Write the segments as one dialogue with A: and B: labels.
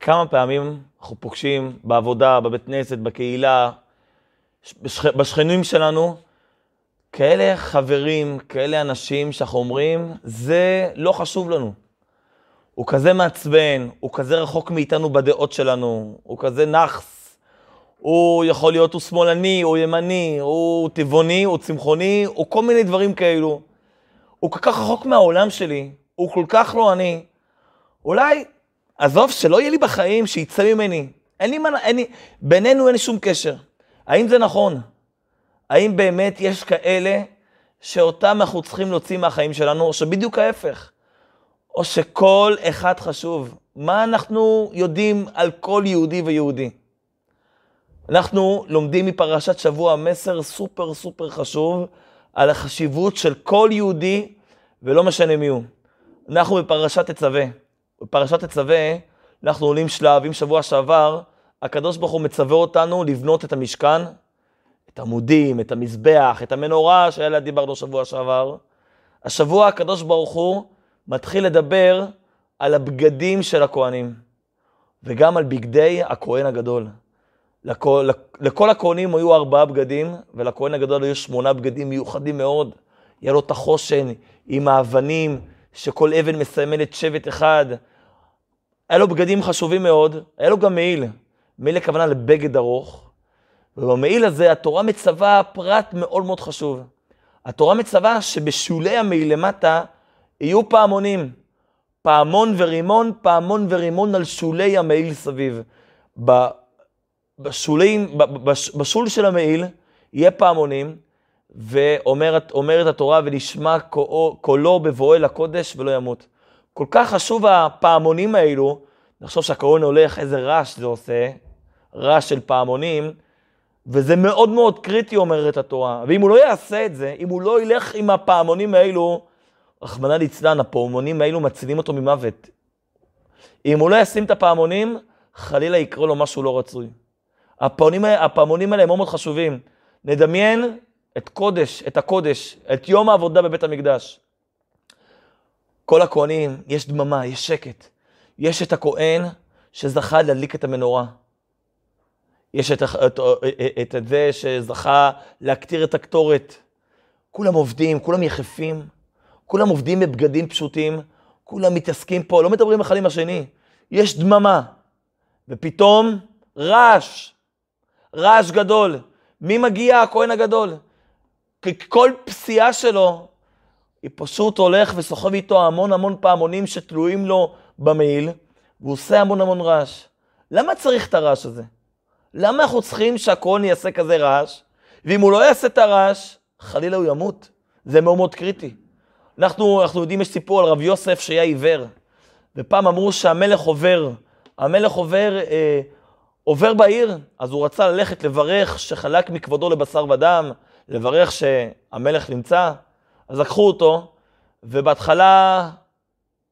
A: כמה פעמים אנחנו פוגשים בעבודה, בבית כנסת, בקהילה, בשכ... בשכנים שלנו, כאלה חברים, כאלה אנשים שאנחנו אומרים, זה לא חשוב לנו. הוא כזה מעצבן, הוא כזה רחוק מאיתנו בדעות שלנו, הוא כזה נאחס, הוא יכול להיות, הוא שמאלני, הוא ימני, הוא טבעוני, הוא צמחוני, הוא כל מיני דברים כאלו. הוא כל כך רחוק מהעולם שלי, הוא כל כך לא אני. אולי, עזוב, שלא יהיה לי בחיים, שיצא ממני. אין לי מה, אין לי, בינינו אין לי שום קשר. האם זה נכון? האם באמת יש כאלה שאותם אנחנו צריכים להוציא מהחיים שלנו, או שבדיוק ההפך? או שכל אחד חשוב? מה אנחנו יודעים על כל יהודי ויהודי? אנחנו לומדים מפרשת שבוע מסר סופר סופר חשוב על החשיבות של כל יהודי, ולא משנה מי הוא. אנחנו בפרשת תצווה. בפרשת תצווה אנחנו עולים שלב, אם שבוע שעבר, הקדוש ברוך הוא מצווה אותנו לבנות את המשכן, את עמודים, את המזבח, את המנורה שעליה דיברנו שבוע שעבר. השבוע הקדוש ברוך הוא מתחיל לדבר על הבגדים של הכהנים, וגם על בגדי הכהן הגדול. לכל, לכל הכהנים היו ארבעה בגדים, ולכהן הגדול היו שמונה בגדים מיוחדים מאוד. היה לו את החושן עם האבנים, שכל אבן מסמלת שבט אחד. היה לו בגדים חשובים מאוד, היה לו גם מעיל. מעיל הכוונה לבגד ארוך. ובמעיל הזה התורה מצווה פרט מאוד מאוד חשוב. התורה מצווה שבשולי המעיל למטה יהיו פעמונים. פעמון ורימון, פעמון ורימון על שולי המעיל סביב. בשולים, בשול של המעיל יהיה פעמונים, ואומרת התורה, ונשמע קולו בבואו אל הקודש ולא ימות. כל כך חשוב הפעמונים האלו, נחשוב שהקורונה הולך, איזה רעש זה עושה, רעש של פעמונים, וזה מאוד מאוד קריטי, אומרת התורה. ואם הוא לא יעשה את זה, אם הוא לא ילך עם הפעמונים האלו, רחמנא ליצלן, הפעמונים האלו מצילים אותו ממוות. אם הוא לא ישים את הפעמונים, חלילה יקרה לו משהו לא רצוי. הפעמונים האלה הם מאוד מאוד חשובים. נדמיין את קודש, את הקודש, את יום העבודה בבית המקדש. כל הכהנים, יש דממה, יש שקט. יש את הכהן שזכה להדליק את המנורה. יש את, את, את, את זה שזכה להקטיר את הקטורת. כולם עובדים, כולם יחפים, כולם עובדים בבגדים פשוטים, כולם מתעסקים פה, לא מדברים אחד עם השני. יש דממה, ופתאום רעש, רעש גדול. מי מגיע? הכהן הגדול. כי כל פסיעה שלו, היא פשוט הולך וסוחב איתו המון המון פעמונים שתלויים לו במעיל, והוא עושה המון המון רעש. למה צריך את הרעש הזה? למה אנחנו צריכים שהכהן יעשה כזה רעש? ואם הוא לא יעשה את הרעש, חלילה הוא ימות. זה מאוד מאוד קריטי. אנחנו, אנחנו יודעים, יש סיפור על רב יוסף שהיה עיוור, ופעם אמרו שהמלך עובר. המלך עובר, אה, עובר בעיר, אז הוא רצה ללכת לברך שחלק מכבודו לבשר ודם, לברך שהמלך נמצא, אז לקחו אותו, ובהתחלה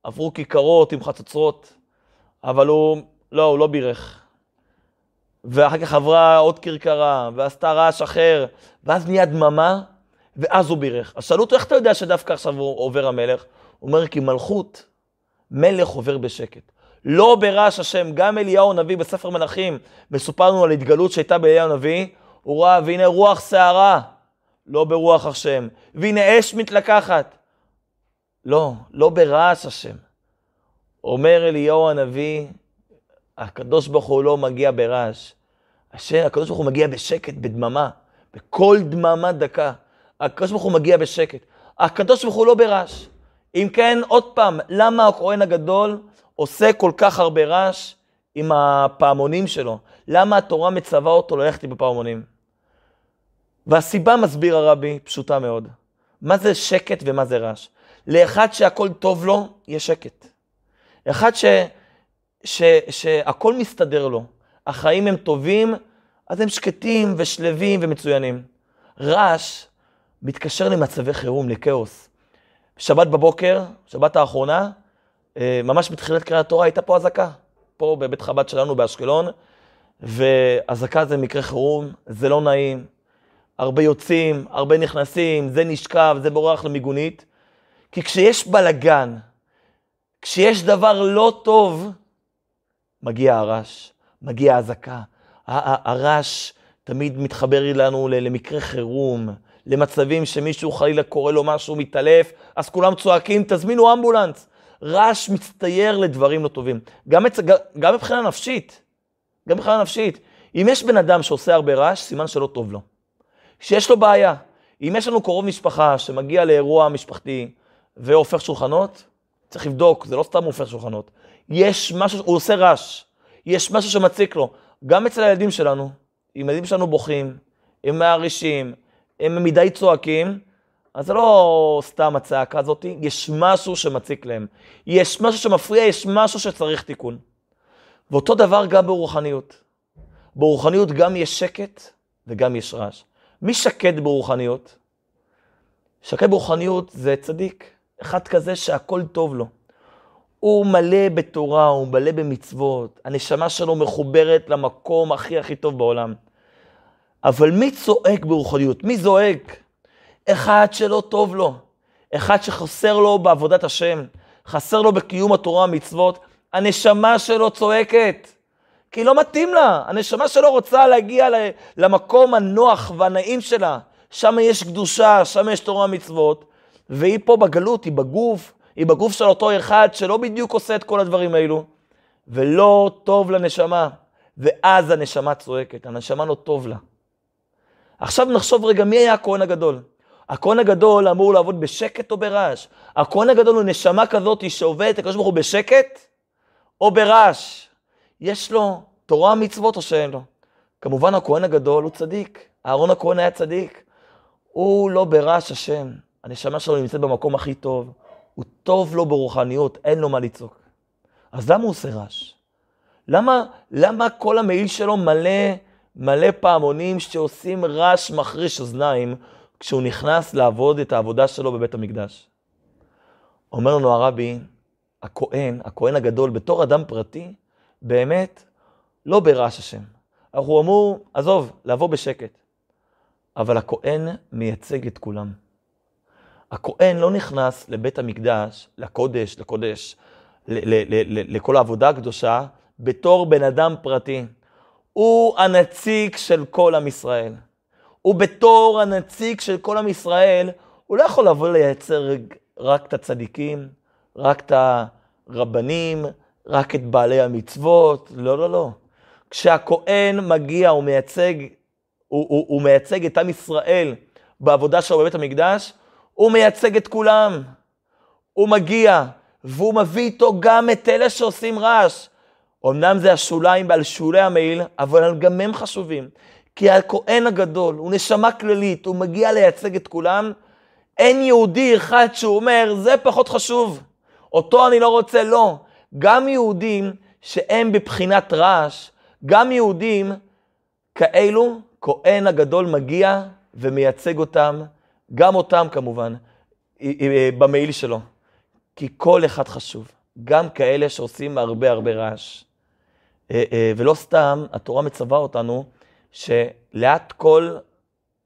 A: עברו כיכרות עם חצוצרות, אבל הוא, לא, הוא לא בירך. ואחר כך עברה עוד כרכרה, ועשתה רעש אחר, ואז נהיה דממה, ואז הוא בירך. אז שאלו אותו, איך אתה יודע שדווקא עכשיו עובר המלך? הוא אומר, כי מלכות, מלך עובר בשקט. לא ברעש השם, גם אליהו הנביא בספר מלכים, מסופר לנו על התגלות שהייתה באליהו הנביא, הוא ראה, והנה רוח סערה, לא ברוח השם, והנה אש מתלקחת. לא, לא ברעש השם. אומר אליהו הנביא, הקדוש ברוך הוא לא מגיע ברעש. השם, הקדוש ברוך הוא מגיע בשקט, בדממה, בכל דממה דקה. הקדוש ברוך הוא מגיע בשקט. הקדוש ברוך הוא לא ברעש. אם כן, עוד פעם, למה הכהן הגדול עושה כל כך הרבה רעש עם הפעמונים שלו? למה התורה מצווה אותו ללכת עם הפעמונים? והסיבה, מסביר הרבי, פשוטה מאוד. מה זה שקט ומה זה רעש? לאחד שהכל טוב לו, יש שקט. אחד ש, ש, שהכל מסתדר לו, החיים הם טובים, אז הם שקטים ושלווים ומצוינים. רעש מתקשר למצבי חירום, לכאוס. שבת בבוקר, שבת האחרונה, אה, ממש בתחילת קריאת תורה, הייתה פה אזעקה. פה בבית חב"ד שלנו באשקלון, ואזעקה זה מקרה חירום, זה לא נעים. הרבה יוצאים, הרבה נכנסים, זה נשכב, זה בורח למיגונית. כי כשיש בלגן, כשיש דבר לא טוב, מגיע הרעש, מגיע האזעקה. הרעש תמיד מתחבר לנו למקרה חירום, למצבים שמישהו חלילה קורא לו משהו, מתעלף, אז כולם צועקים, תזמינו אמבולנס. רעש מצטייר לדברים לא טובים. גם, מצ... גם מבחינה נפשית, גם מבחינה נפשית. אם יש בן אדם שעושה הרבה רעש, סימן שלא טוב לו. שיש לו בעיה. אם יש לנו קרוב משפחה שמגיע לאירוע משפחתי והופך שולחנות, צריך לבדוק, זה לא סתם הופך שולחנות. יש משהו, הוא עושה רעש, יש משהו שמציק לו. גם אצל הילדים שלנו, אם הילדים שלנו בוכים, הם מערישים, הם מדי צועקים, אז זה לא סתם הצעקה הזאת, יש משהו שמציק להם. יש משהו שמפריע, יש משהו שצריך תיקון. ואותו דבר גם ברוחניות. ברוחניות גם יש שקט וגם יש רעש. מי שקט ברוחניות? שקט ברוחניות זה צדיק, אחד כזה שהכל טוב לו. הוא מלא בתורה, הוא מלא במצוות, הנשמה שלו מחוברת למקום הכי הכי טוב בעולם. אבל מי צועק ברוחניות? מי זועק? אחד שלא טוב לו, אחד שחסר לו בעבודת השם, חסר לו בקיום התורה המצוות, הנשמה שלו צועקת. כי לא מתאים לה, הנשמה שלו רוצה להגיע למקום הנוח והנעים שלה. שם יש קדושה, שם יש תורה מצוות, והיא פה בגלות, היא בגוף, היא בגוף של אותו אחד שלא בדיוק עושה את כל הדברים האלו, ולא טוב לנשמה. ואז הנשמה צועקת, הנשמה לא טוב לה. עכשיו נחשוב רגע, מי היה הכהן הגדול? הכהן הגדול אמור לעבוד בשקט או ברעש. הכהן הגדול הוא נשמה כזאת שעובדת, הקדוש ברוך הוא בשקט או ברעש. יש לו תורה מצוות או שאין לו. כמובן הכהן הגדול הוא צדיק, אהרון הכהן היה צדיק. הוא לא ברעש השם, הנשמה שלו נמצאת במקום הכי טוב. הוא טוב לו ברוחניות, אין לו מה לצעוק. אז למה הוא עושה רעש? למה, למה כל המעיל שלו מלא, מלא פעמונים שעושים רעש מחריש אוזניים כשהוא נכנס לעבוד את העבודה שלו בבית המקדש? אומר לנו הרבי, הכהן, הכהן הגדול, בתור אדם פרטי, באמת לא ברעש השם. הוא אמור, עזוב, לבוא בשקט. אבל הכהן מייצג את כולם. הכהן לא נכנס לבית המקדש, לקודש, לקודש, לכל העבודה הקדושה, בתור בן אדם פרטי. הוא הנציג של כל עם ישראל. ובתור הנציג של כל עם ישראל, הוא לא יכול לבוא לייצר רק את הצדיקים, רק את הרבנים, רק את בעלי המצוות, לא, לא, לא. כשהכהן מגיע, הוא מייצג, הוא, הוא, הוא מייצג את עם ישראל בעבודה שלו בבית המקדש, הוא מייצג את כולם. הוא מגיע, והוא מביא איתו גם את אלה שעושים רעש. אמנם זה השוליים ועל שולי המעיל, אבל גם הם חשובים. כי הכהן הגדול הוא נשמה כללית, הוא מגיע לייצג את כולם. אין יהודי אחד שהוא אומר, זה פחות חשוב. אותו אני לא רוצה, לא. גם יהודים שהם בבחינת רעש, גם יהודים כאלו, כהן הגדול מגיע ומייצג אותם, גם אותם כמובן, במעיל שלו. כי כל אחד חשוב, גם כאלה שעושים הרבה הרבה רעש. אה, אה, ולא סתם, התורה מצווה אותנו שלאט כל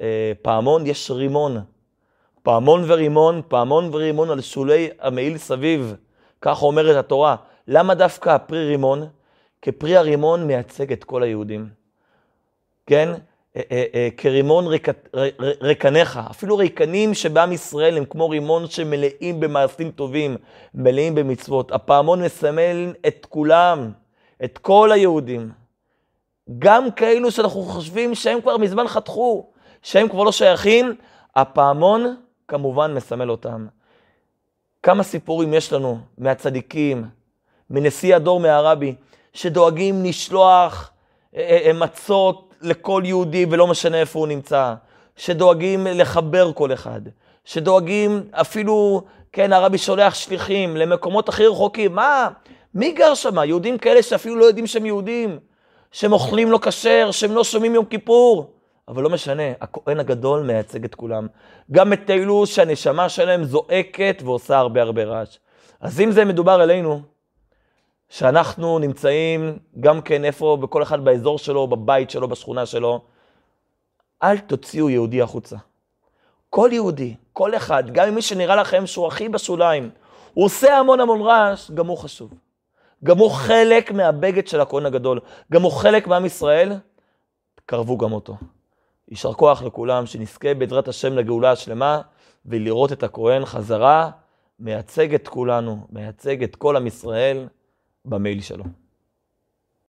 A: אה, פעמון יש רימון. פעמון ורימון, פעמון ורימון על שולי המעיל סביב. כך אומרת התורה. למה דווקא הפרי רימון? כי פרי הרימון מייצג את כל היהודים. כן? אה, אה, אה, כרימון ריקניך, אפילו ריקנים שבעם ישראל הם כמו רימון שמלאים במעשים טובים, מלאים במצוות. הפעמון מסמל את כולם, את כל היהודים. גם כאלו שאנחנו חושבים שהם כבר מזמן חתכו, שהם כבר לא שייכים, הפעמון כמובן מסמל אותם. כמה סיפורים יש לנו מהצדיקים, מנשיא הדור מהרבי, שדואגים לשלוח אה, אה, מצות לכל יהודי ולא משנה איפה הוא נמצא, שדואגים לחבר כל אחד, שדואגים אפילו, כן, הרבי שולח שליחים למקומות הכי רחוקים. מה? מי גר שם? יהודים כאלה שאפילו לא יודעים שהם יהודים, שהם אוכלים לא כשר, שהם לא שומעים יום כיפור. אבל לא משנה, הכהן הגדול מייצג את כולם. גם את אלו שהנשמה שלהם זועקת ועושה הרבה הרבה רעש. אז אם זה מדובר אלינו, שאנחנו נמצאים גם כן איפה, בכל אחד באזור שלו, בבית שלו, בשכונה שלו, אל תוציאו יהודי החוצה. כל יהודי, כל אחד, גם מי שנראה לכם שהוא הכי בשוליים, הוא עושה המון המון רעש, גם הוא חשוב. גם הוא חלק מהבגד של הכהן הגדול. גם הוא חלק מעם ישראל, קרבו גם אותו. יישר כוח לכולם, שנזכה בעזרת השם לגאולה השלמה, ולראות את הכהן חזרה, מייצג את כולנו, מייצג את כל עם ישראל במייל שלו.